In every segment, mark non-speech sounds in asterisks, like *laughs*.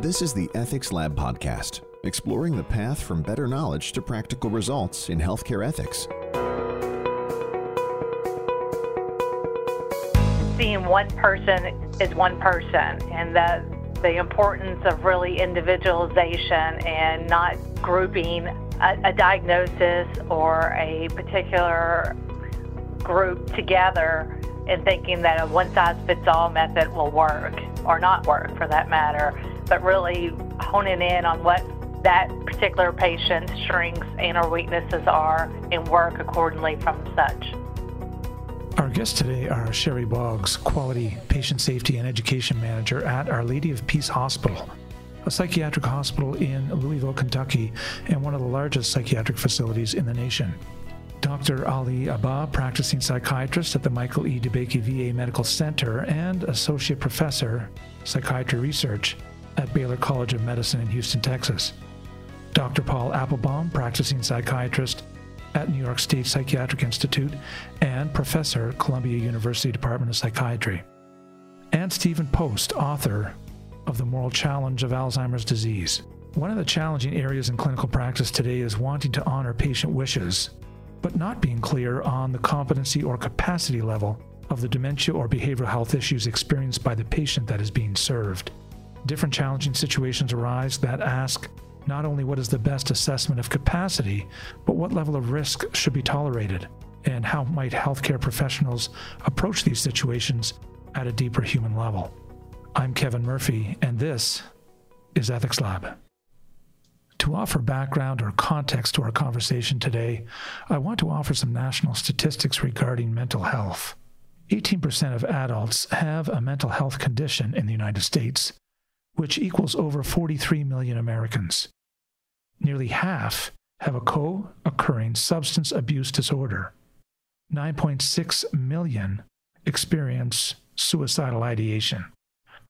This is the Ethics Lab podcast, exploring the path from better knowledge to practical results in healthcare ethics. Seeing one person is one person, and the the importance of really individualization and not grouping a, a diagnosis or a particular group together and thinking that a one size fits all method will work or not work for that matter, but really honing in on what that particular patient's strengths and or weaknesses are and work accordingly from such. Our guests today are Sherri Boggs, Quality, Patient Safety, and Education Manager at Our Lady of Peace Hospital, a psychiatric hospital in Louisville, Kentucky, and one of the largest psychiatric facilities in the nation. Dr. Ali Abbas, practicing psychiatrist at the Michael E. DeBakey VA Medical Center and Associate Professor, Psychiatry Research at Baylor College of Medicine in Houston, Texas. Dr. Paul Appelbaum, practicing psychiatrist at New York State Psychiatric Institute and professor, Columbia University Department of Psychiatry. And Stephen Post, author of The Moral Challenge of Alzheimer's Disease. One of the challenging areas in clinical practice today is wanting to honor patient wishes, but not being clear on the competency or capacity level of the dementia or behavioral health issues experienced by the patient that is being served. Different challenging situations arise that ask not only what is the best assessment of capacity, but what level of risk should be tolerated, and how might healthcare professionals approach these situations at a deeper human level. I'm Kevin Murphy, and this is Ethics Lab. To offer background or context to our conversation today, I want to offer some national statistics regarding mental health. 18% of adults have a mental health condition in the United States, which equals over 43 million Americans nearly half have a co occurring substance abuse disorder. 9.6 million experience suicidal ideation.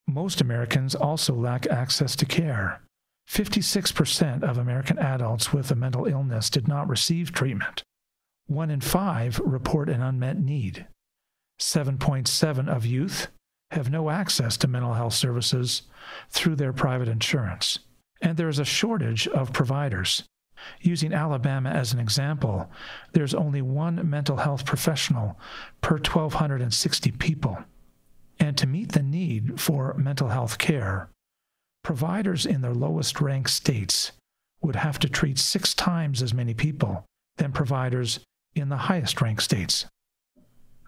Most Americans also lack access to care. 56% of American adults with a mental illness did not receive treatment. One in five report an unmet need. 7.7 of youth have no access to mental health services through their private insurance and there is a shortage of providers. Using Alabama as an example, there's only one mental health professional per 1,260 people. And to meet the need for mental health care, providers in their lowest ranked states would have to treat six times as many people than providers in the highest ranked states.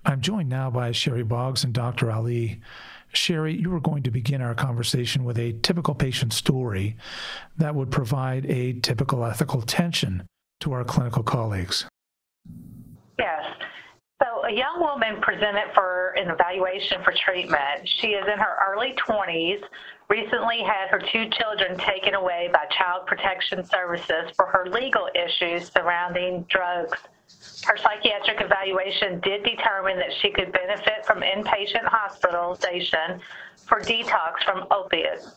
I'm joined now by Sherri Boggs and Dr. Ali Sherri, you were going to begin our conversation with a typical patient story that would provide a typical ethical tension to our clinical colleagues. A young woman presented for an evaluation for treatment. She is in her early 20s, recently had her two children taken away by Child Protection Services for her legal issues surrounding drugs her psychiatric evaluation did determine that she could benefit from inpatient hospitalization for detox from opiates.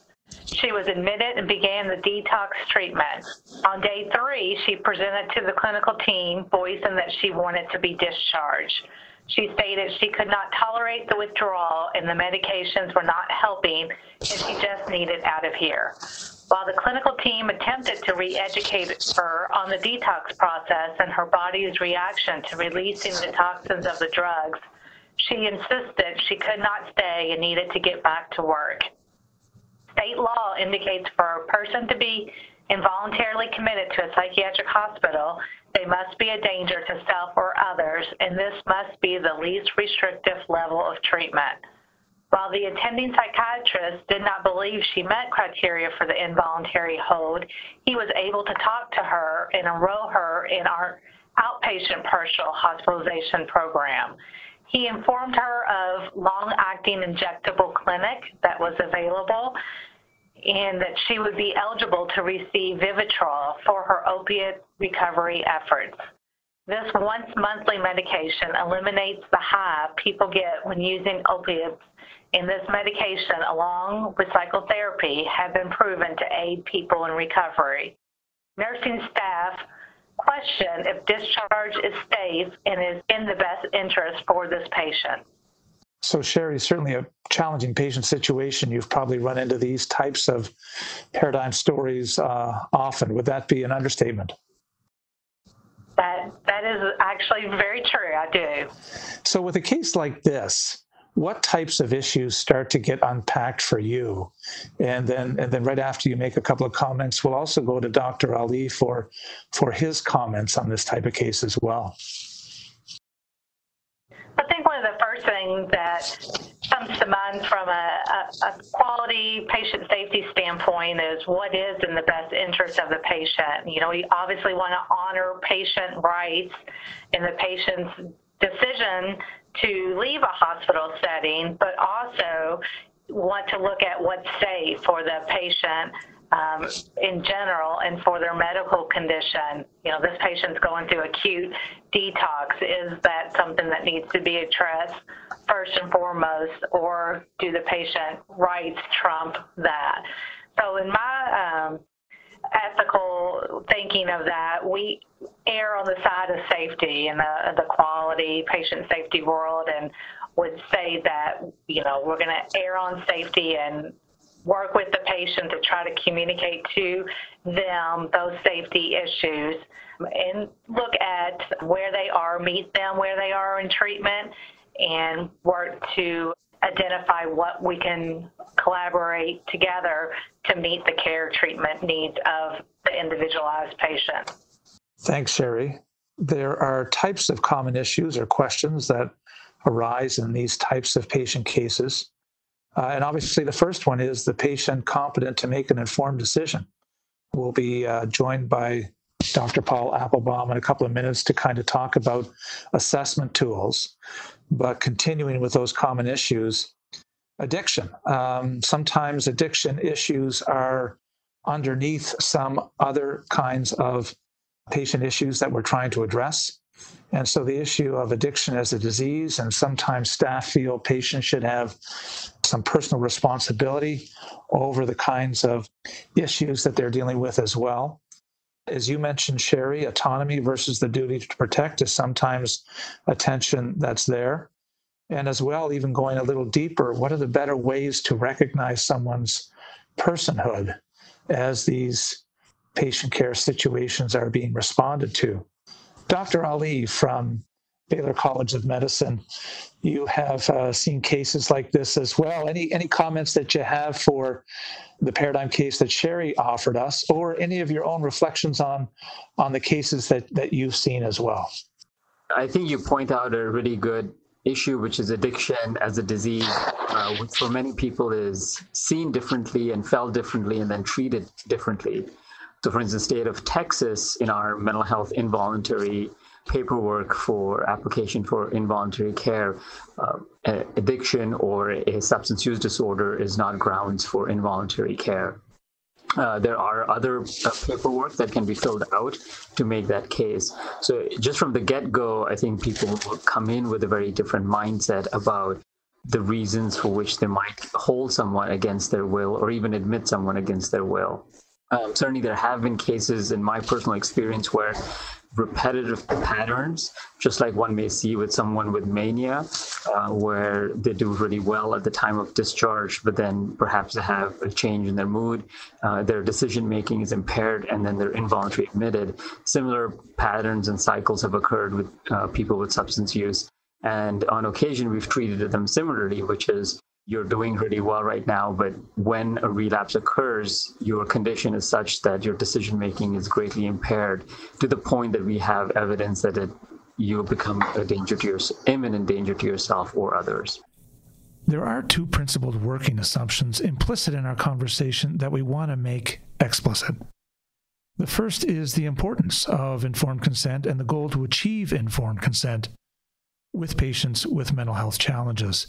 She was admitted and began the detox treatment. On day three, she presented to the clinical team, voicing that she wanted to be discharged. She stated she could not tolerate the withdrawal and the medications were not helping and she just needed out of here. While the clinical team attempted to re educate her on the detox process and her body's reaction to releasing the toxins of the drugs, she insisted she could not stay and needed to get back to work. State law indicates for a person to be involuntarily committed to a psychiatric hospital, they must be a danger to self or others, and this must be the least restrictive level of treatment. While the attending psychiatrist did not believe she met criteria for the involuntary hold, he was able to talk to her and enroll her in our outpatient partial hospitalization program. He informed her of long acting injectable clinic that was available and that she would be eligible to receive Vivitrol for her opiate recovery efforts. This once monthly medication eliminates the high people get when using opiates and this medication, along with psychotherapy, have been proven to aid people in recovery. Nursing staff question if discharge is safe and is in the best interest for this patient. So, Sherri, certainly a challenging patient situation. You've probably run into these types of paradigm stories uh, often. Would that be an understatement? That that is actually very true. I do. So, with a case like this, what types of issues start to get unpacked for you? And then, and then right after you make a couple of comments, we'll also go to Dr. Ali for for his comments on this type of case as well. I think one of the first things that comes to mind from a, a, a, quality patient safety standpoint is what is in the best interest of the patient. You know, we obviously want to honor patient rights and the patient's decision to leave a hospital setting, but also want to look at what's safe for the patient um, in general and for their medical condition. You know, this patient's going through acute detox. Is that something that needs to be addressed first and foremost, or do the patient rights trump that? So, in my um, ethical thinking of that, we err on the side of safety in the, the quality patient safety world and would say that, you know, we're going to err on safety and work with the patient to try to communicate to them those safety issues and look at where they are, meet them where they are in treatment, and work to identify what we can collaborate together to meet the care treatment needs of the individualized patient. Thanks, Sherri. There are types of common issues or questions that arise in these types of patient cases. Uh, and obviously, the first one is the patient competent to make an informed decision. We'll be uh, joined by Dr. Paul Appelbaum in a couple of minutes to kind of talk about assessment tools. But continuing with those common issues, addiction. Um, sometimes addiction issues are underneath some other kinds of patient issues that we're trying to address. And so the issue of addiction as a disease, and sometimes staff feel patients should have some personal responsibility over the kinds of issues that they're dealing with as well. As you mentioned, Sherri, autonomy versus the duty to protect is sometimes a tension that's there. And as well, even going a little deeper, what are the better ways to recognize someone's personhood as these patient care situations are being responded to? Dr. Ali from Baylor College of Medicine, you have uh, seen cases like this as well. Any any comments that you have for the paradigm case that Sherri offered us, or any of your own reflections on on the cases that that you've seen as well? I think you point out a really good issue, which is addiction as a disease, uh, which for many people is seen differently and felt differently, and then treated differently. So, for instance, state of Texas in our mental health involuntary paperwork for application for involuntary care, uh, addiction or a substance use disorder is not grounds for involuntary care. Uh, there are other uh, paperwork that can be filled out to make that case. So, just from the get go, I think people will come in with a very different mindset about the reasons for which they might hold someone against their will or even admit someone against their will. Um, certainly, there have been cases in my personal experience where repetitive patterns, just like one may see with someone with mania, uh, where they do really well at the time of discharge, but then perhaps they have a change in their mood, uh, their decision making is impaired, and then they're involuntarily admitted. Similar patterns and cycles have occurred with uh, people with substance use. And on occasion, we've treated them similarly, which is you're doing really well right now, but when a relapse occurs, your condition is such that your decision making is greatly impaired to the point that we have evidence that it, you become a danger to your imminent danger to yourself or others. There are two principled working assumptions implicit in our conversation that we want to make explicit. The first is the importance of informed consent and the goal to achieve informed consent with patients with mental health challenges.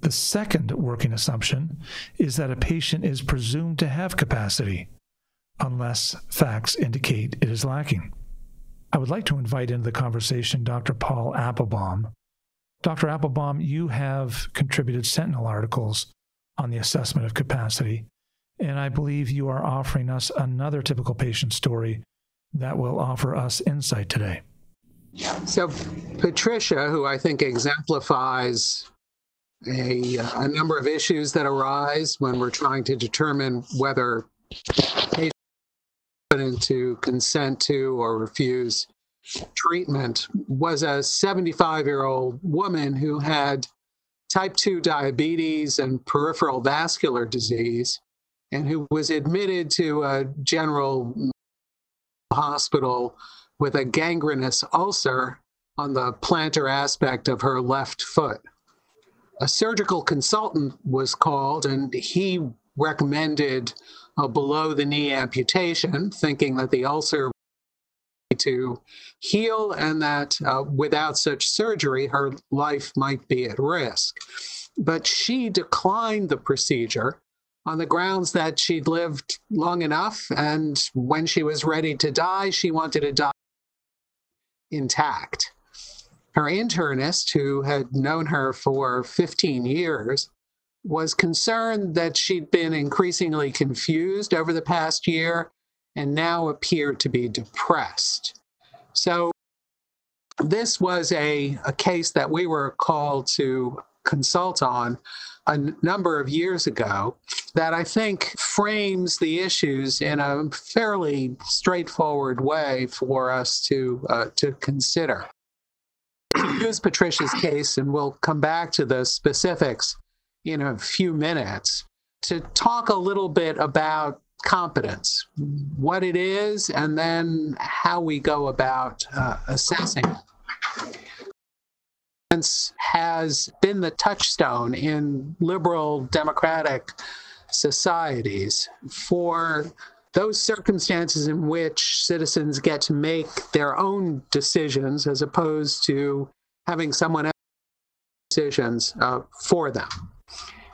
The second working assumption is that a patient is presumed to have capacity unless facts indicate it is lacking. I would like to invite into the conversation Dr. Paul Appelbaum. Dr. Appelbaum, you have contributed Sentinel articles on the assessment of capacity, and I believe you are offering us another typical patient story that will offer us insight today. So, Patricia, who I think exemplifies a, a number of issues that arise when we're trying to determine whether patients to consent to or refuse treatment was a 75 year old woman who had type 2 diabetes and peripheral vascular disease and who was admitted to a general hospital with a gangrenous ulcer on the plantar aspect of her left foot. A surgical consultant was called, and he recommended a below the knee amputation, thinking that the ulcer to heal and that uh, without such surgery, her life might be at risk. But she declined the procedure on the grounds that she'd lived long enough, and when she was ready to die, she wanted to die intact. Her internist, who had known her for 15 years, was concerned that she'd been increasingly confused over the past year and now appeared to be depressed. So, this was a, a case that we were called to consult on a number of years ago that I think frames the issues in a fairly straightforward way for us to uh, to consider. Use Patricia's case, and we'll come back to the specifics in a few minutes to talk a little bit about competence, what it is, and then how we go about uh, assessing it. Has been the touchstone in liberal democratic societies for those circumstances in which citizens get to make their own decisions as opposed to having someone else decisions uh, for them.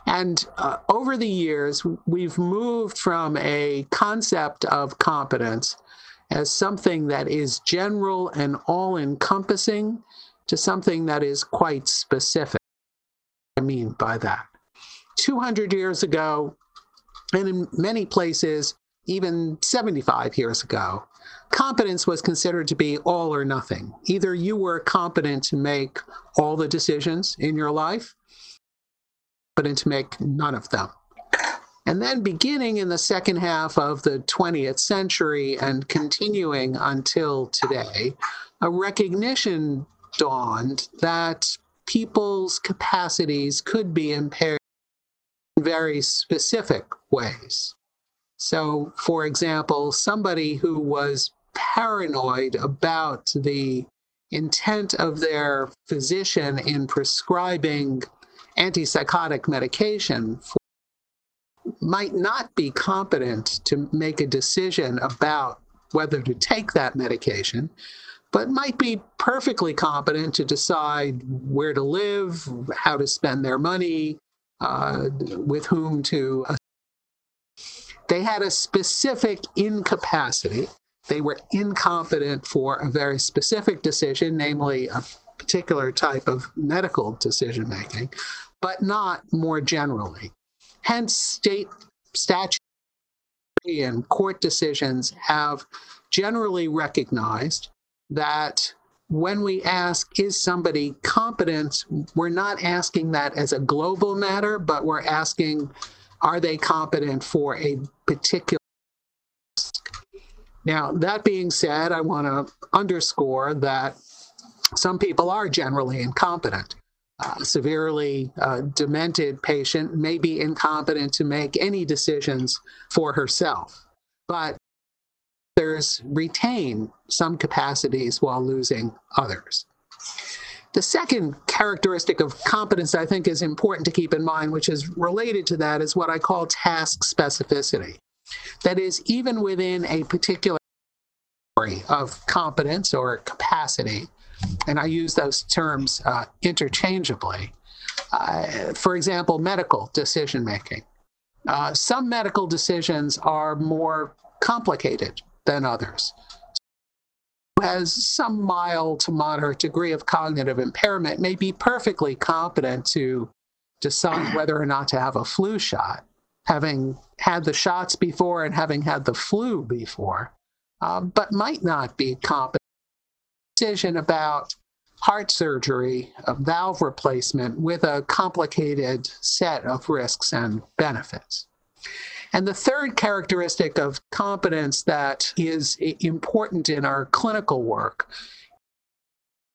And uh, over the years, we've moved from a concept of competence as something that is general and all encompassing to something that is quite specific. I mean by that. 200 years ago, and in many places, even 75 years ago, competence was considered to be all or nothing. Either you were competent to make all the decisions in your life, competent to make none of them. And then beginning in the second half of the 20th century and continuing until today, a recognition dawned that people's capacities could be impaired in very specific ways. So, for example, somebody who was paranoid about the intent of their physician in prescribing antipsychotic medication might not be competent to make a decision about whether to take that medication but might be perfectly competent to decide where to live, how to spend their money, uh, with whom to. They had a specific incapacity. They were incompetent for a very specific decision, namely a particular type of medical decision making, but not more generally. Hence, state statute and court decisions have generally recognized that when we ask, is somebody competent, we're not asking that as a global matter, but we're asking, are they competent for a particular now, that being said, I want to underscore that some people are generally incompetent. A severely uh, demented patient may be incompetent to make any decisions for herself. But others retain some capacities while losing others. The second characteristic of competence I think is important to keep in mind, which is related to that, is what I call task specificity. That is, even within a particular category of competence or capacity, and I use those terms uh, interchangeably. Uh, for example, medical decision making. Uh, some medical decisions are more complicated than others. Who has some mild to moderate degree of cognitive impairment may be perfectly competent to decide whether or not to have a flu shot, having had the shots before and having had the flu before, uh, but might not be competent decision about heart surgery, a valve replacement with a complicated set of risks and benefits. And the third characteristic of competence that is important in our clinical work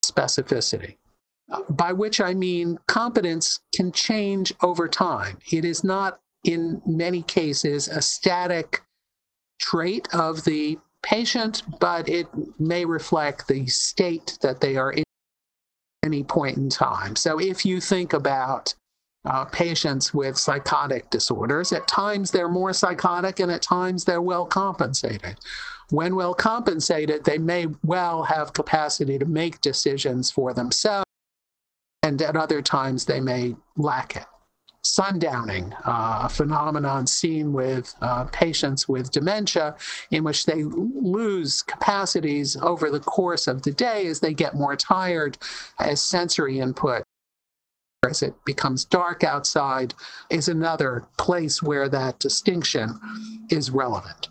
specificity, by which I mean competence can change over time. It is not, in many cases, a static trait of the patient, but it may reflect the state that they are in any point in time. So if you think about uh, patients with psychotic disorders. At times they're more psychotic and at times they're well compensated. When well compensated, they may well have capacity to make decisions for themselves, and at other times they may lack it. Sundowning, uh, a phenomenon seen with uh, patients with dementia, in which they lose capacities over the course of the day as they get more tired, as sensory input as it becomes dark outside is another place where that distinction is relevant.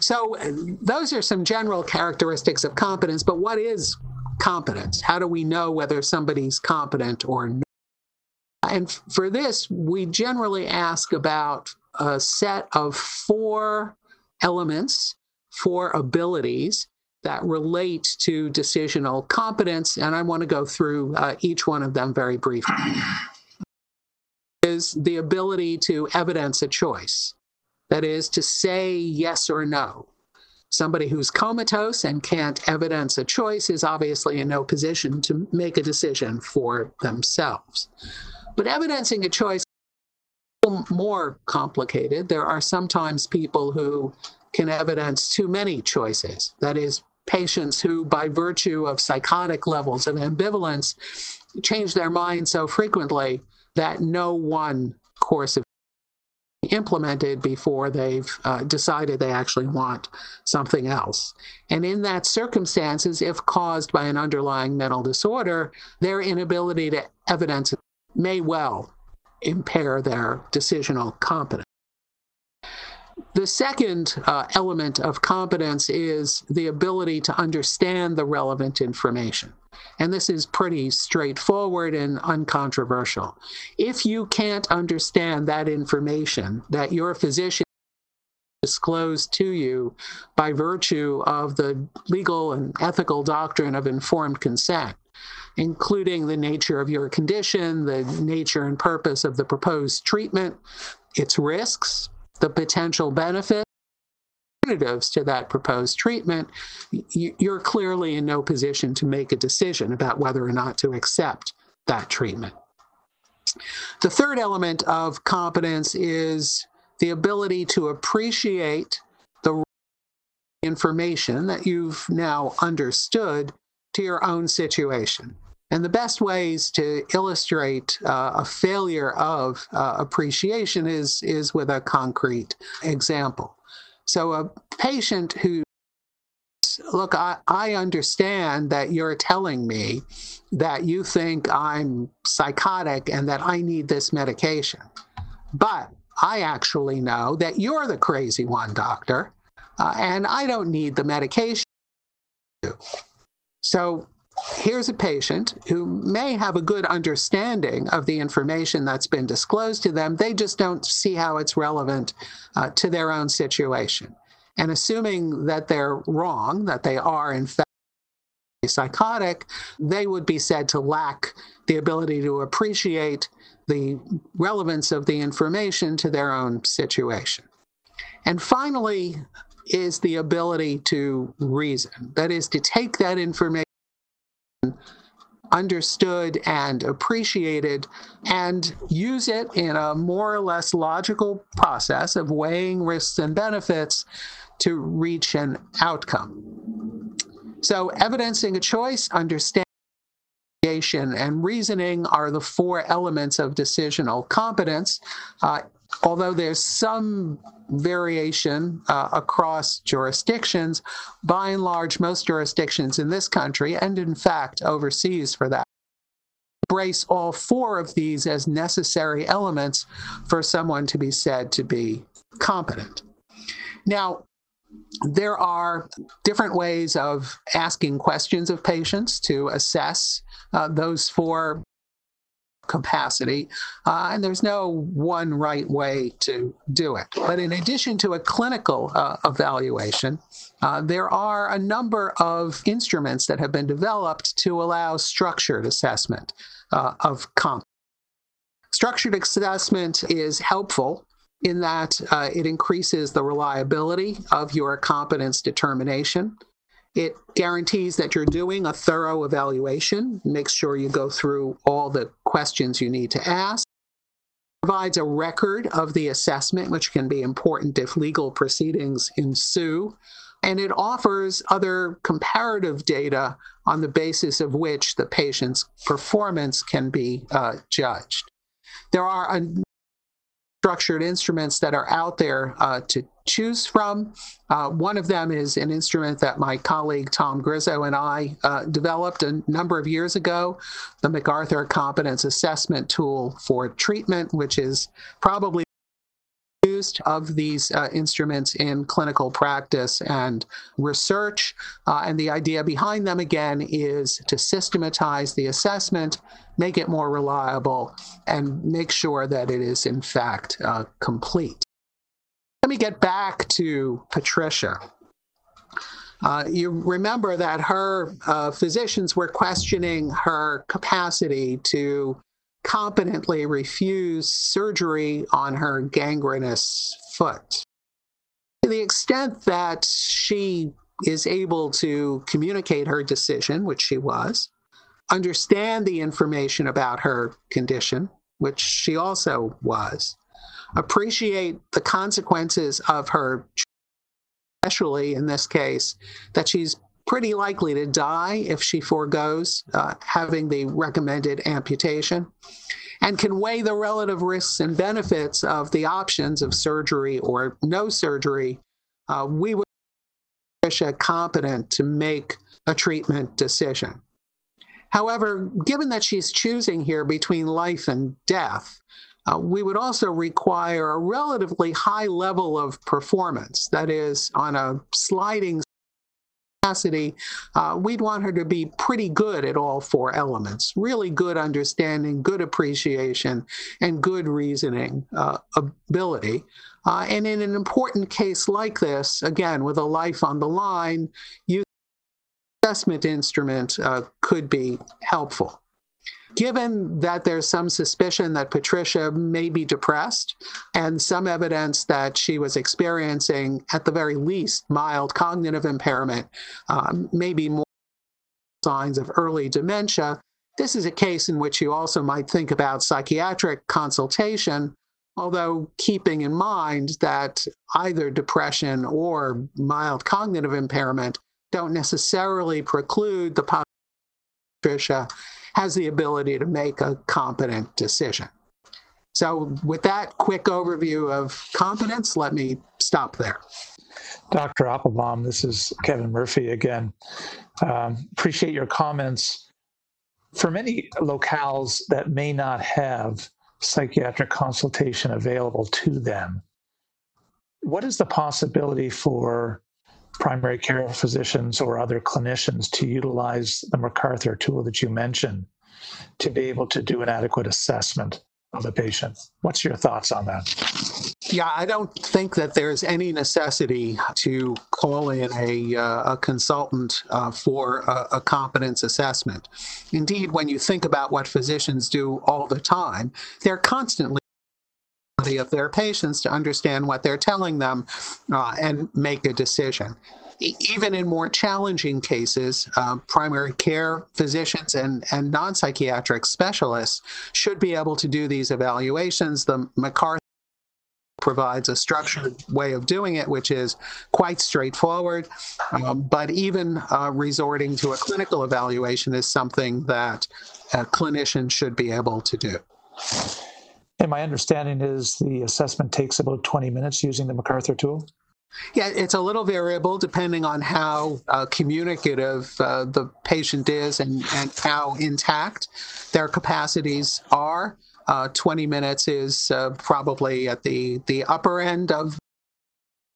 So, those are some general characteristics of competence, but what is competence? How do we know whether somebody's competent or not? And for this, we generally ask about a set of four elements, four abilities that relate to decisional competence, and I want to go through uh, each one of them very briefly. is the ability to evidence a choice, that is, to say yes or no. Somebody who's comatose and can't evidence a choice is obviously in no position to make a decision for themselves. But evidencing a choice is more complicated. There are sometimes people who can evidence too many choices. That is, patients who, by virtue of psychotic levels of ambivalence, change their mind so frequently that no one course of implemented before they've uh, decided they actually want something else. And in that circumstances, if caused by an underlying mental disorder, their inability to evidence may well impair their decisional competence. The second uh, element of competence is the ability to understand the relevant information. And this is pretty straightforward and uncontroversial. If you can't understand that information that your physician disclosed to you by virtue of the legal and ethical doctrine of informed consent, including the nature of your condition, the nature and purpose of the proposed treatment, its risks, the potential alternatives to that proposed treatment, you're clearly in no position to make a decision about whether or not to accept that treatment. The third element of competence is the ability to appreciate the information that you've now understood to your own situation. And the best ways to illustrate uh, a failure of uh, appreciation is, is with a concrete example. So, a patient who look, I, I understand that you're telling me that you think I'm psychotic and that I need this medication. But I actually know that you're the crazy one, doctor, uh, and I don't need the medication. So here's a patient who may have a good understanding of the information that's been disclosed to them. They just don't see how it's relevant uh, to their own situation. And assuming that they're wrong, that they are in fact psychotic, they would be said to lack the ability to appreciate the relevance of the information to their own situation. And finally, is the ability to reason. That is, to take that information understood and appreciated and use it in a more or less logical process of weighing risks and benefits to reach an outcome. So, evidencing a choice, understanding, and reasoning are the four elements of decisional competence. Uh, although there's some variation uh, across jurisdictions, by and large, most jurisdictions in this country, and in fact overseas for that, embrace all four of these as necessary elements for someone to be said to be competent. Now, there are different ways of asking questions of patients to assess uh, those four capacity, uh, and there's no one right way to do it. But in addition to a clinical uh, evaluation, uh, there are a number of instruments that have been developed to allow structured assessment uh, of comp. Structured assessment is helpful in that uh, it increases the reliability of your competence determination. It guarantees that you're doing a thorough evaluation, makes sure you go through all the questions you need to ask, provides a record of the assessment, which can be important if legal proceedings ensue, and it offers other comparative data on the basis of which the patient's performance can be uh, judged. There are a structured instruments that are out there uh, to choose from. Uh, one of them is an instrument that my colleague Tom Grisso and I uh, developed a number of years ago, the MacArthur Competence Assessment Tool for Treatment, which is probably used of these uh, instruments in clinical practice and research. Uh, and the idea behind them, again, is to systematize the assessment, make it more reliable, and make sure that it is, in fact, uh, complete. Let me get back to Patricia. Uh, you remember that her uh, physicians were questioning her capacity to competently refuse surgery on her gangrenous foot. To the extent that she is able to communicate her decision, which she was, understand the information about her condition, which she also was, appreciate the consequences of her, especially in this case, that she's pretty likely to die if she foregoes uh, having the recommended amputation and can weigh the relative risks and benefits of the options of surgery or no surgery, uh, we would Patricia competent to make a treatment decision. However, given that she's choosing here between life and death, uh, we would also require a relatively high level of performance, that is, on a sliding capacity, uh, we'd want her to be pretty good at all four elements really good understanding, good appreciation, and good reasoning uh, ability. Uh, and in an important case like this, again, with a life on the line, use assessment instrument uh, could be helpful. Given that there's some suspicion that Patricia may be depressed and some evidence that she was experiencing, at the very least, mild cognitive impairment, um, maybe more signs of early dementia, this is a case in which you also might think about psychiatric consultation, although keeping in mind that either depression or mild cognitive impairment don't necessarily preclude the possibility Patricia has the ability to make a competent decision. So, with that quick overview of competence, let me stop there. Dr. Appelbaum, this is Kevin Murphy again. Um, appreciate your comments. For many locales that may not have psychiatric consultation available to them, what is the possibility for primary care physicians or other clinicians to utilize the MacArthur tool that you mentioned to be able to do an adequate assessment of the patient. What's your thoughts on that? Yeah, I don't think that there's any necessity to call in a, uh, a consultant uh, for a, a, competence assessment. Indeed, when you think about what physicians do all the time, they're constantly of their patients to understand what they're telling them uh, and make a decision. even in more challenging cases, uh, primary care physicians and, and non psychiatric specialists should be able to do these evaluations. The MacArthur provides a structured way of doing it, which is quite straightforward. Um, but even uh, resorting to a clinical evaluation is something that a clinician should be able to do. And my understanding is the assessment takes about 20 minutes using the MacArthur tool. Yeah, it's a little variable depending on how uh, communicative uh, the patient is and, and how intact their capacities are. Uh, 20 minutes is uh, probably at the, the upper end of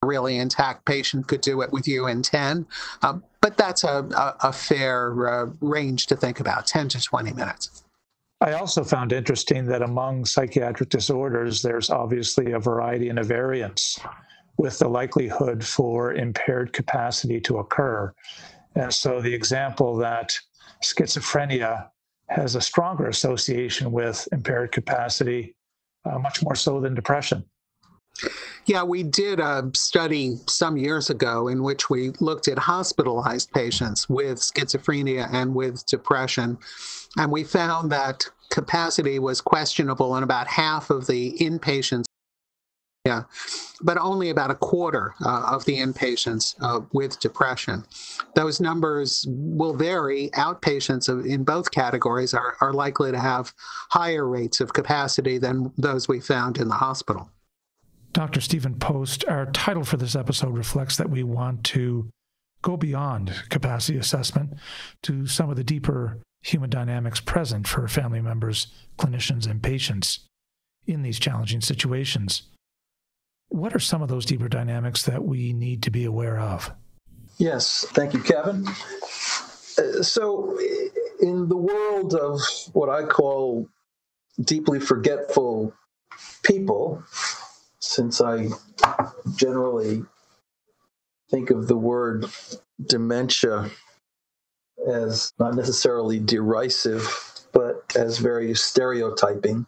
A really intact patient could do it with you in 10, uh, but that's a, a, a fair uh, range to think about 10 to 20 minutes. I also found interesting that among psychiatric disorders, there's obviously a variety and a variance with the likelihood for impaired capacity to occur. And so the example that schizophrenia has a stronger association with impaired capacity, uh, much more so than depression. Yeah, we did a study some years ago in which we looked at hospitalized patients with schizophrenia and with depression. And we found that capacity was questionable in about half of the inpatients. Yeah, but only about a quarter uh, of the inpatients uh, with depression. Those numbers will vary. Outpatients of, in both categories are, are likely to have higher rates of capacity than those we found in the hospital. Dr. Stephen Post, our title for this episode reflects that we want to go beyond capacity assessment to some of the deeper human dynamics present for family members, clinicians, and patients in these challenging situations. What are some of those deeper dynamics that we need to be aware of? Yes, thank you, Kevin. Uh, so, in the world of what I call deeply forgetful people, since I generally think of the word dementia as not necessarily derisive, but as very stereotyping.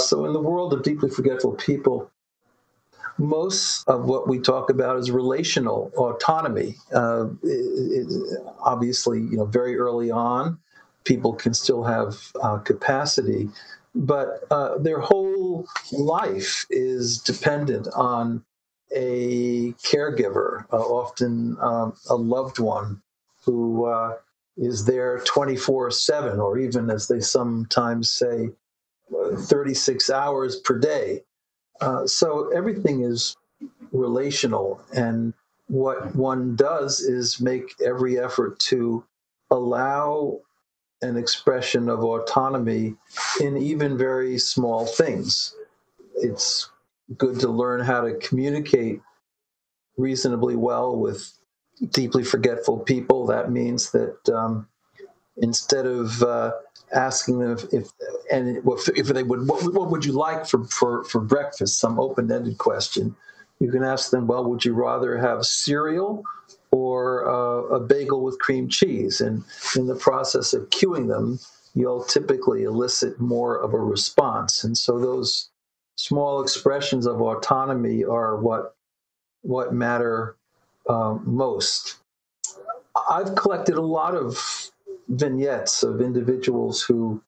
So, in the world of deeply forgetful people, most of what we talk about is relational autonomy. Uh, it, it, obviously, you know, very early on, people can still have uh, capacity but uh, their whole life is dependent on a caregiver, uh, often um, a loved one who uh, is there 24 7, or even as they sometimes say, 36 hours per day. Uh, so everything is relational. And what one does is make every effort to allow an expression of autonomy in even very small things. It's good to learn how to communicate reasonably well with deeply forgetful people. That means that um, instead of uh, asking them if, if and if they would, what, what would you like for, for, for breakfast? Some open ended question. You can ask them, well, would you rather have cereal or uh, a bagel with cream cheese. And in the process of cueing them, you'll typically elicit more of a response. And so those small expressions of autonomy are what what matter um, most. I've collected a lot of vignettes of individuals who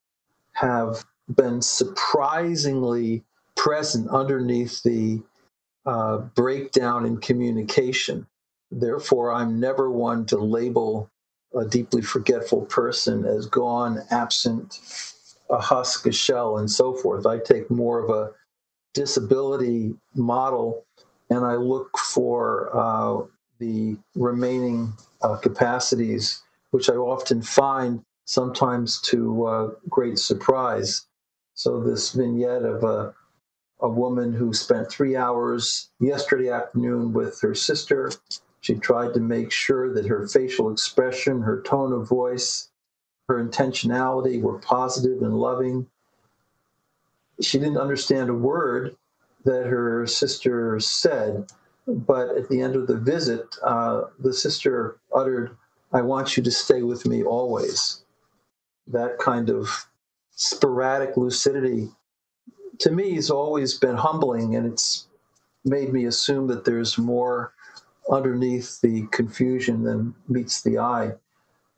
have been surprisingly present underneath the uh, breakdown in communication. Therefore, I'm never one to label a deeply forgetful person as gone, absent, a husk, a shell, and so forth. I take more of a disability model and I look for uh, the remaining uh, capacities, which I often find sometimes to uh, great surprise. So, this vignette of a, a woman who spent three hours yesterday afternoon with her sister she tried to make sure that her facial expression, her tone of voice, her intentionality were positive and loving. She didn't understand a word that her sister said, but at the end of the visit, uh, the sister uttered, I want you to stay with me always. That kind of sporadic lucidity to me has always been humbling and it's made me assume that there's more underneath the confusion than meets the eye.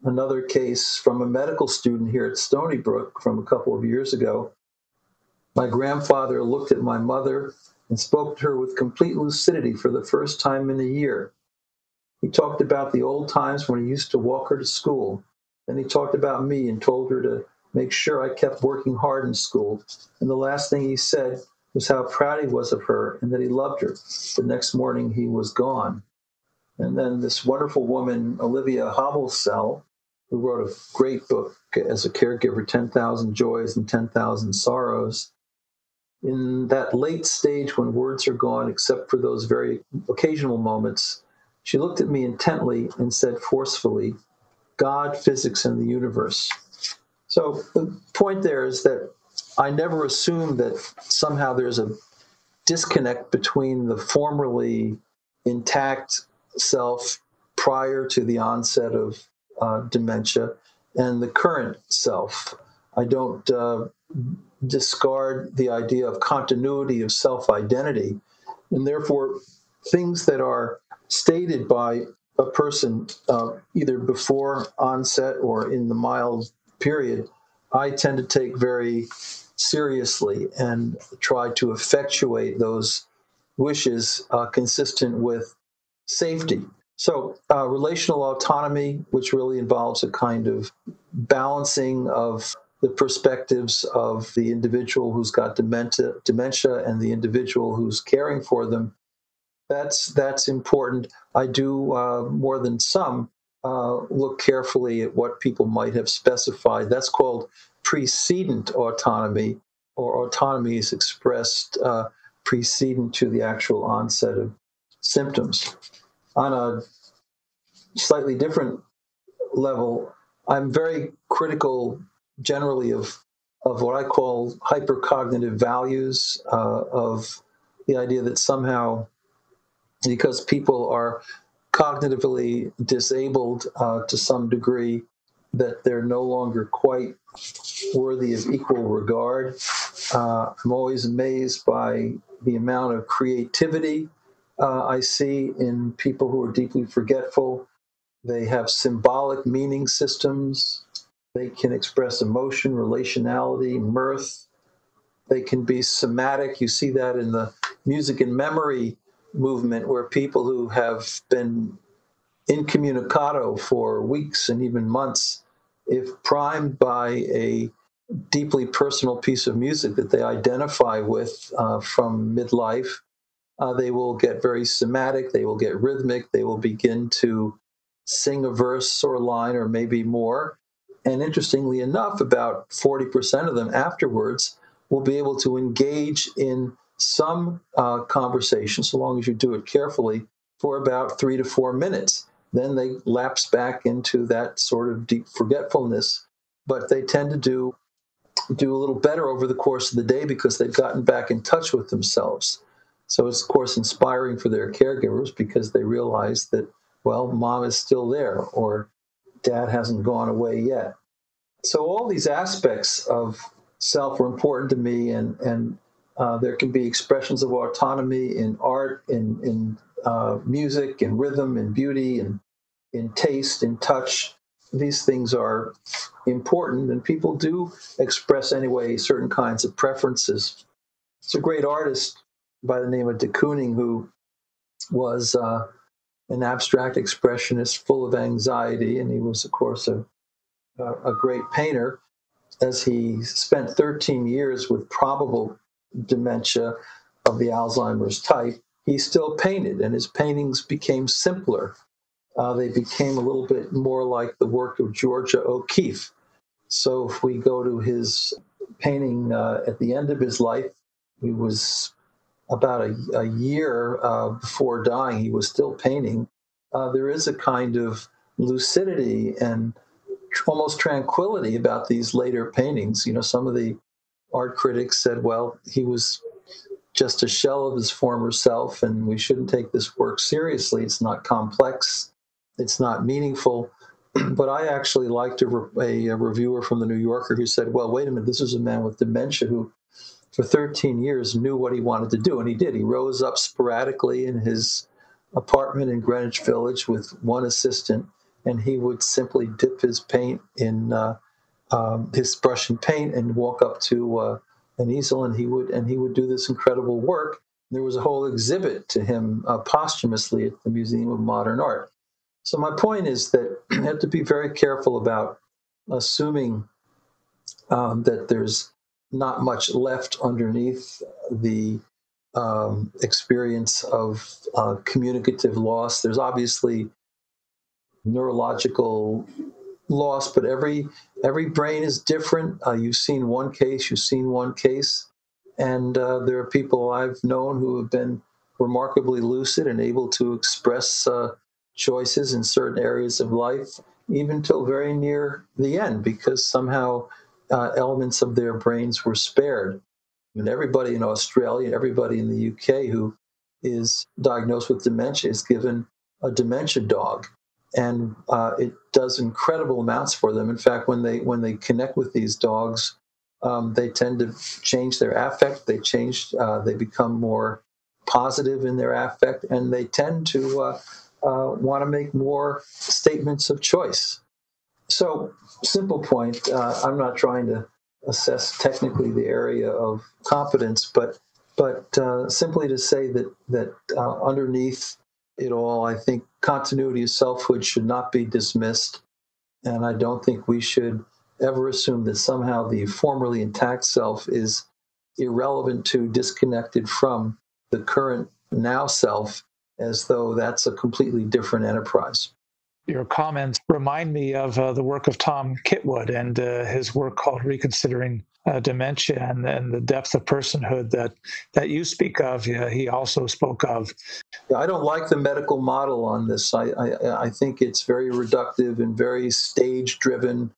Another case from a medical student here at Stony Brook from a couple of years ago. My grandfather looked at my mother and spoke to her with complete lucidity for the first time in a year. He talked about the old times when he used to walk her to school. Then he talked about me and told her to make sure I kept working hard in school. And the last thing he said was how proud he was of her and that he loved her. The next morning, he was gone. And then this wonderful woman, Olivia Hoblitzelle, who wrote a great book as a caregiver, 10,000 Joys and 10,000 Sorrows. In that late stage when words are gone, except for those very occasional moments, she looked at me intently and said forcefully, God, physics, and the universe. So the point there is that I never assumed that somehow there's a disconnect between the formerly intact self prior to the onset of uh, dementia and the current self. I don't uh, discard the idea of continuity of self identity, and therefore, things that are stated by a person uh, either before onset or in the mild period, I tend to take very seriously and try to effectuate those wishes uh, consistent with safety. So, uh, relational autonomy, which really involves a kind of balancing of the perspectives of the individual who's got dementia, dementia and the individual who's caring for them. That's that's important. I do uh, more than some uh, look carefully at what people might have specified. That's called precedent autonomy, or autonomy is expressed uh, precedent to the actual onset of symptoms. On a slightly different level, I'm very critical generally of of what I call hypercognitive values, uh, of the idea that somehow, because people are cognitively disabled uh, to some degree, that they're no longer quite worthy of equal regard. Uh, I'm always amazed by the amount of creativity uh, I see in people who are deeply forgetful. They have symbolic meaning systems they can express emotion, relationality, mirth. They can be somatic. You see that in the music and memory movement, where people who have been incommunicado for weeks and even months, if primed by a deeply personal piece of music that they identify with uh, from midlife, uh, they will get very somatic, they will get rhythmic, they will begin to sing a verse or a line or maybe more. And interestingly enough, about 40% of them afterwards will be able to engage in some uh, conversation, so long as you do it carefully, for about three to four minutes. Then they lapse back into that sort of deep forgetfulness. But they tend to do do a little better over the course of the day because they've gotten back in touch with themselves. So it's of course inspiring for their caregivers because they realize that well, mom is still there, or dad hasn't gone away yet. So all these aspects of self are important to me, and and uh, there can be expressions of autonomy in art, in in uh, music, in rhythm, in beauty, and in taste, in touch. These things are important, and people do express anyway certain kinds of preferences. It's a great artist by the name of de Kooning who was uh, an abstract expressionist full of anxiety, and he was, of course, a, a great painter. As he spent 13 years with probable dementia of the Alzheimer's type, he still painted, and his paintings became simpler. Uh, they became a little bit more like the work of Georgia O'Keeffe. So if we go to his painting uh, at the end of his life, he was about a, a year uh, before dying, he was still painting. Uh, there is a kind of lucidity and almost tranquility about these later paintings. You know, some of the art critics said, well, he was just a shell of his former self, and we shouldn't take this work seriously. It's not complex, it's not meaningful. *clears throat* but I actually liked a, a, a, reviewer from the New Yorker who said, well, wait a minute, this is a man with dementia who for 13 years knew what he wanted to do, and he did. He rose up sporadically in his apartment in Greenwich Village with one assistant, and he would simply dip his paint in uh, um, his brush and paint and walk up to uh, an easel, and he would and he would do this incredible work. There was a whole exhibit to him uh, posthumously at the Museum of Modern Art. So my point is that *clears throat* you have to be very careful about assuming um, that there's not much left underneath the um, experience of uh, communicative loss. There's obviously neurological loss, but every every brain is different. Uh, you've seen one case, you've seen one case. And uh, there are people I've known who have been remarkably lucid and able to express uh, choices in certain areas of life, even till very near the end, because somehow uh, elements of their brains were spared. I mean, everybody in Australia, everybody in the UK who is diagnosed with dementia is given a dementia dog, and uh, it does incredible amounts for them. In fact, when they when they connect with these dogs, um, they tend to change their affect. They change. Uh, they become more positive in their affect, and they tend to uh, uh want to make more statements of choice. So, simple point. Uh, I'm not trying to assess technically the area of competence, but but uh, simply to say that that uh, underneath it all, I think continuity of selfhood should not be dismissed, and I don't think we should ever assume that somehow the formerly intact self is irrelevant to, disconnected from the current now self, as though that's a completely different enterprise your comments remind me of uh, the work of Tom Kitwood and uh, his work called Reconsidering uh, Dementia and, and, the depth of personhood that, that you speak of. he also spoke of. I don't like the medical model on this. I, I, I think it's very reductive and very stage driven.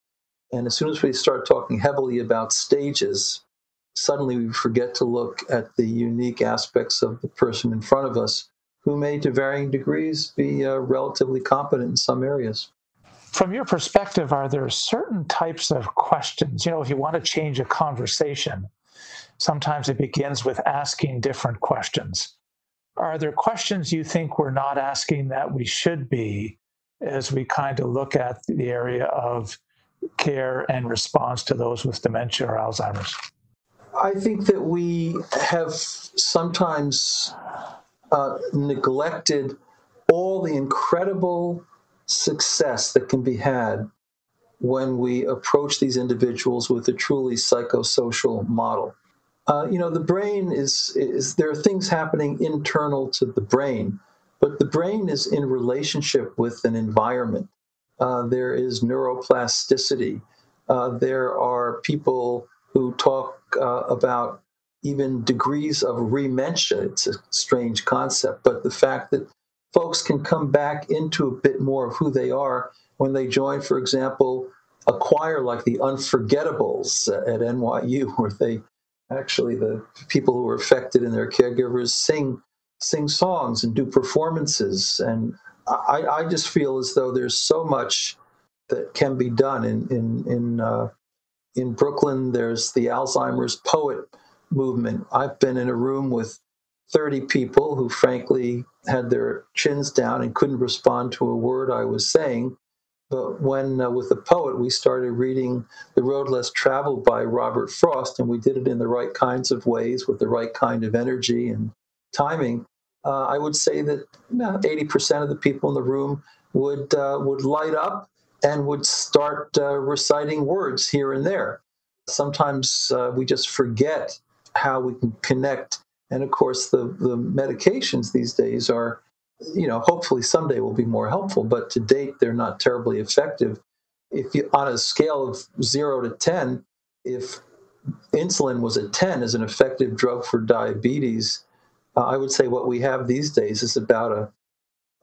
And as soon as we start talking heavily about stages, suddenly we forget to look at the unique aspects of the person in front of us who may, to varying degrees, be uh, relatively competent in some areas. From your perspective, are there certain types of questions? You know, if you want to change a conversation, sometimes it begins with asking different questions. Are there questions you think we're not asking that we should be as we kind of look at the area of care and response to those with dementia or Alzheimer's? I think that we have sometimes uh, neglected all the incredible success that can be had when we approach these individuals with a truly psychosocial model. Uh, you know, the brain is, is, there are things happening internal to the brain, but the brain is in relationship with an environment. Uh, there is neuroplasticity. Uh, there are people who talk uh, about even degrees of rementia. It's a strange concept, but the fact that folks can come back into a bit more of who they are when they join, for example, a choir like the Unforgettables at NYU, *laughs* where they actually the people who are affected and their caregivers sing sing songs and do performances. And I, I just feel as though there's so much that can be done in in in uh, in Brooklyn. There's the Alzheimer's poet movement. I've been in a room with 30 people who, frankly, had their chins down and couldn't respond to a word I was saying. But when, uh, with the poet, we started reading The Road Less Traveled by Robert Frost, and we did it in the right kinds of ways with the right kind of energy and timing, uh, I would say that 80% of the people in the room would, uh, would light up and would start uh, reciting words here and there. Sometimes uh, we just forget how we can connect. And of course, the, the medications these days are, you know, hopefully someday will be more helpful, but to date, they're not terribly effective. If you, on a scale of zero to 10, if insulin was a 10 as an effective drug for diabetes, uh, I would say what we have these days is about a,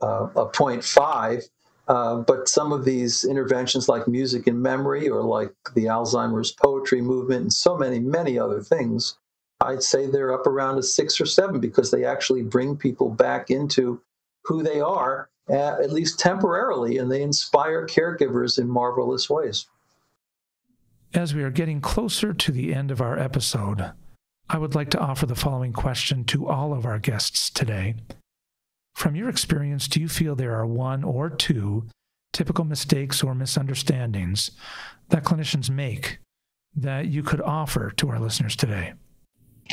uh, a 0.5. Uh, but some of these interventions, like music and memory, or like the Alzheimer's poetry movement, and so many, many other things, I'd say they're up around a six or seven because they actually bring people back into who they are, uh, at least temporarily, and they inspire caregivers in marvelous ways. As we are getting closer to the end of our episode, I would like to offer the following question to all of our guests today. From your experience, do you feel there are one or two typical mistakes or misunderstandings that clinicians make that you could offer to our listeners today?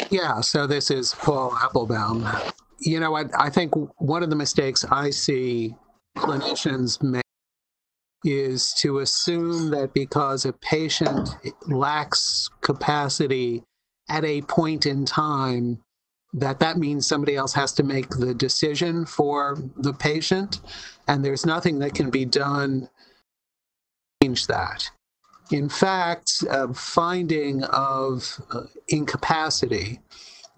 Yeah, so this is Paul Appelbaum. You know, I, I think one of the mistakes I see clinicians make is to assume that because a patient lacks capacity at a point in time, that that means somebody else has to make the decision for the patient, and there's nothing that can be done to change that. In fact, a finding of uh, incapacity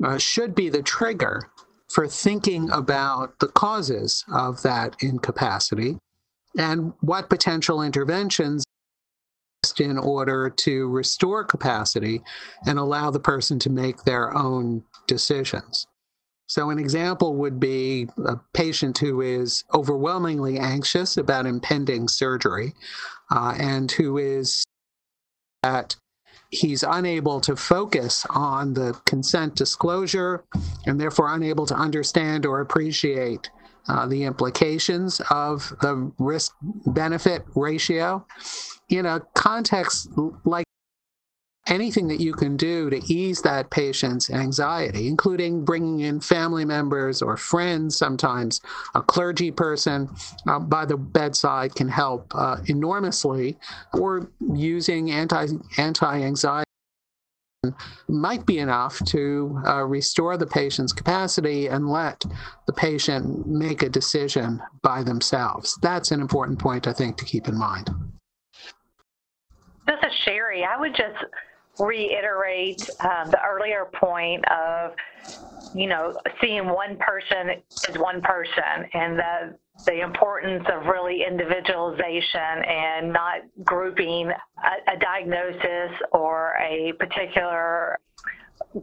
uh, should be the trigger for thinking about the causes of that incapacity and what potential interventions in order to restore capacity and allow the person to make their own decisions. So, an example would be a patient who is overwhelmingly anxious about impending surgery uh, and who is that he's unable to focus on the consent disclosure and therefore unable to understand or appreciate uh, the implications of the risk benefit ratio. In a context like anything that you can do to ease that patient's anxiety, including bringing in family members or friends, sometimes a clergy person uh, by the bedside can help uh, enormously, or using anti anti anxiety might be enough to uh, restore the patient's capacity and let the patient make a decision by themselves. That's an important point, I think, to keep in mind. This is Sherri. I would just reiterate um, the earlier point of, you know, seeing one person as one person and the the importance of really individualization and not grouping a, a diagnosis or a particular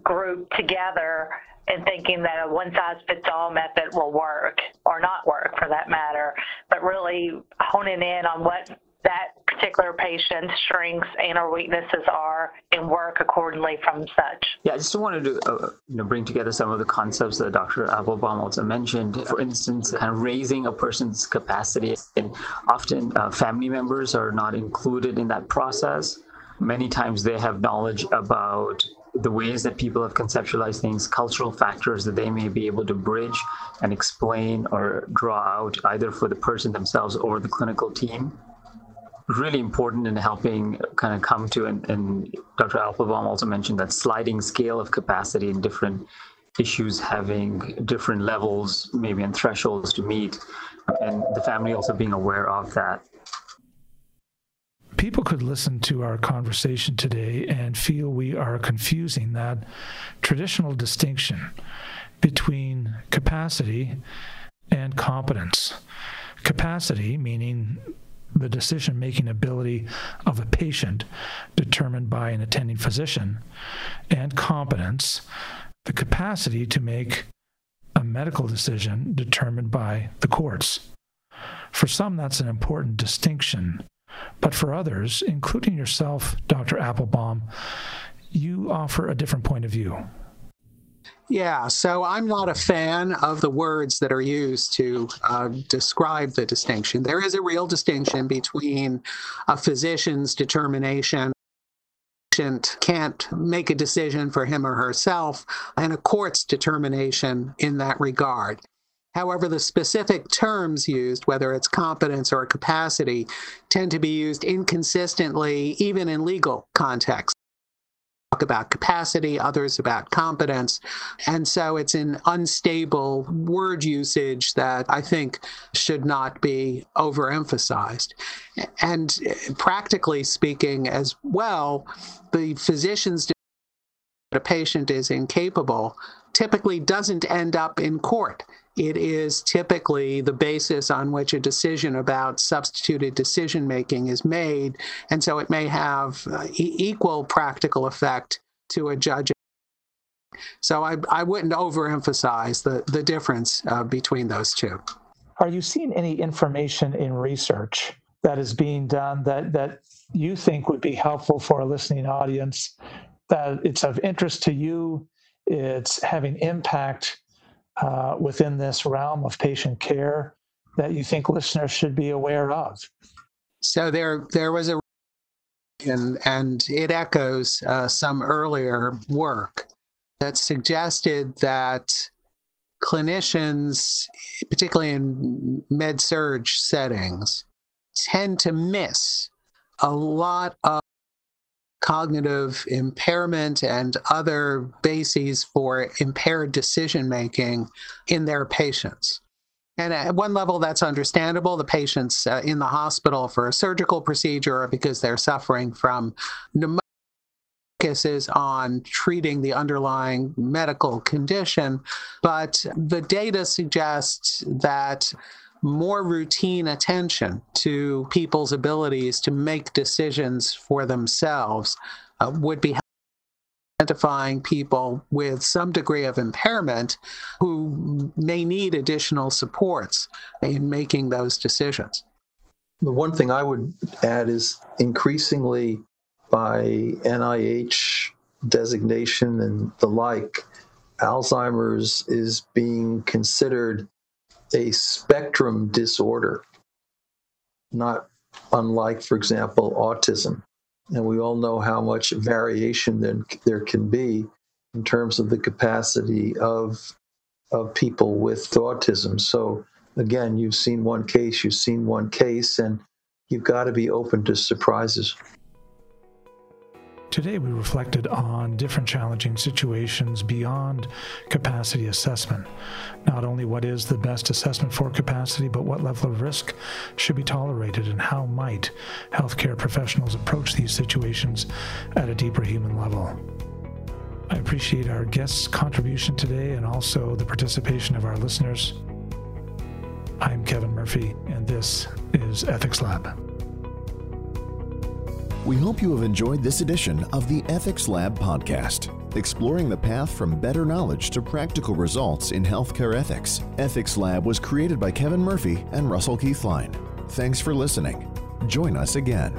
group together and thinking that a one size fits all method will work or not work for that matter, but really honing in on what that particular patient's strengths and or weaknesses are and work accordingly from such. Yeah, I just wanted to uh, you know bring together some of the concepts that Dr. Appelbaum also mentioned. For instance, kind of raising a person's capacity, and often uh, family members are not included in that process. Many times they have knowledge about the ways that people have conceptualized things, cultural factors that they may be able to bridge and explain or draw out either for the person themselves or the clinical team really important in helping kind of come to, and, and Dr. Appelbaum also mentioned that sliding scale of capacity in different issues having different levels, maybe and thresholds to meet, and the family also being aware of that. People could listen to our conversation today and feel we are confusing that traditional distinction between capacity and competence. Capacity, meaning the decision making ability of a patient determined by an attending physician, and competence, the capacity to make a medical decision determined by the courts. For some, that's an important distinction. But for others, including yourself, Dr. Appelbaum, you offer a different point of view. Yeah, so I'm not a fan of the words that are used to uh, describe the distinction. There is a real distinction between a physician's determination patient can't make a decision for him or herself and a court's determination in that regard. However, the specific terms used, whether it's competence or capacity, tend to be used inconsistently, even in legal contexts about capacity, others about competence. And so it's an unstable word usage that I think should not be overemphasized. And practically speaking, as well, the physician's that a patient is incapable typically doesn't end up in court it is typically the basis on which a decision about substituted decision making is made. And so it may have uh, e- equal practical effect to a judge. So I, I wouldn't overemphasize the, the difference uh, between those two. Are you seeing any information in research that is being done that, that you think would be helpful for a listening audience, that it's of interest to you, it's having impact uh, within this realm of patient care that you think listeners should be aware of? So there, there was a, and, and it echoes uh, some earlier work that suggested that clinicians, particularly in med surg settings, tend to miss a lot of cognitive impairment and other bases for impaired decision making in their patients. And at one level, that's understandable. The patient's uh, in the hospital for a surgical procedure because they're suffering from pneumonia focuses on treating the underlying medical condition, but the data suggests that more routine attention to people's abilities to make decisions for themselves uh, would be identifying people with some degree of impairment who may need additional supports in making those decisions. The one thing I would add is increasingly by NIH designation and the like, Alzheimer's is being considered a spectrum disorder, not unlike, for example, autism. And we all know how much variation there, there can be in terms of the capacity of, of people with autism. So, again, you've seen one case, you've seen one case, and you've got to be open to surprises. Today, we reflected on different challenging situations beyond capacity assessment. Not only what is the best assessment for capacity, but what level of risk should be tolerated and how might healthcare professionals approach these situations at a deeper human level. I appreciate our guests' contribution today and also the participation of our listeners. I'm Kevin Murphy, and this is Ethics Lab. We hope you have enjoyed this edition of the Ethics Lab podcast, exploring the path from better knowledge to practical results in healthcare ethics. Ethics Lab was created by Kevin Murphy and Russell Keithline. Thanks for listening. Join us again.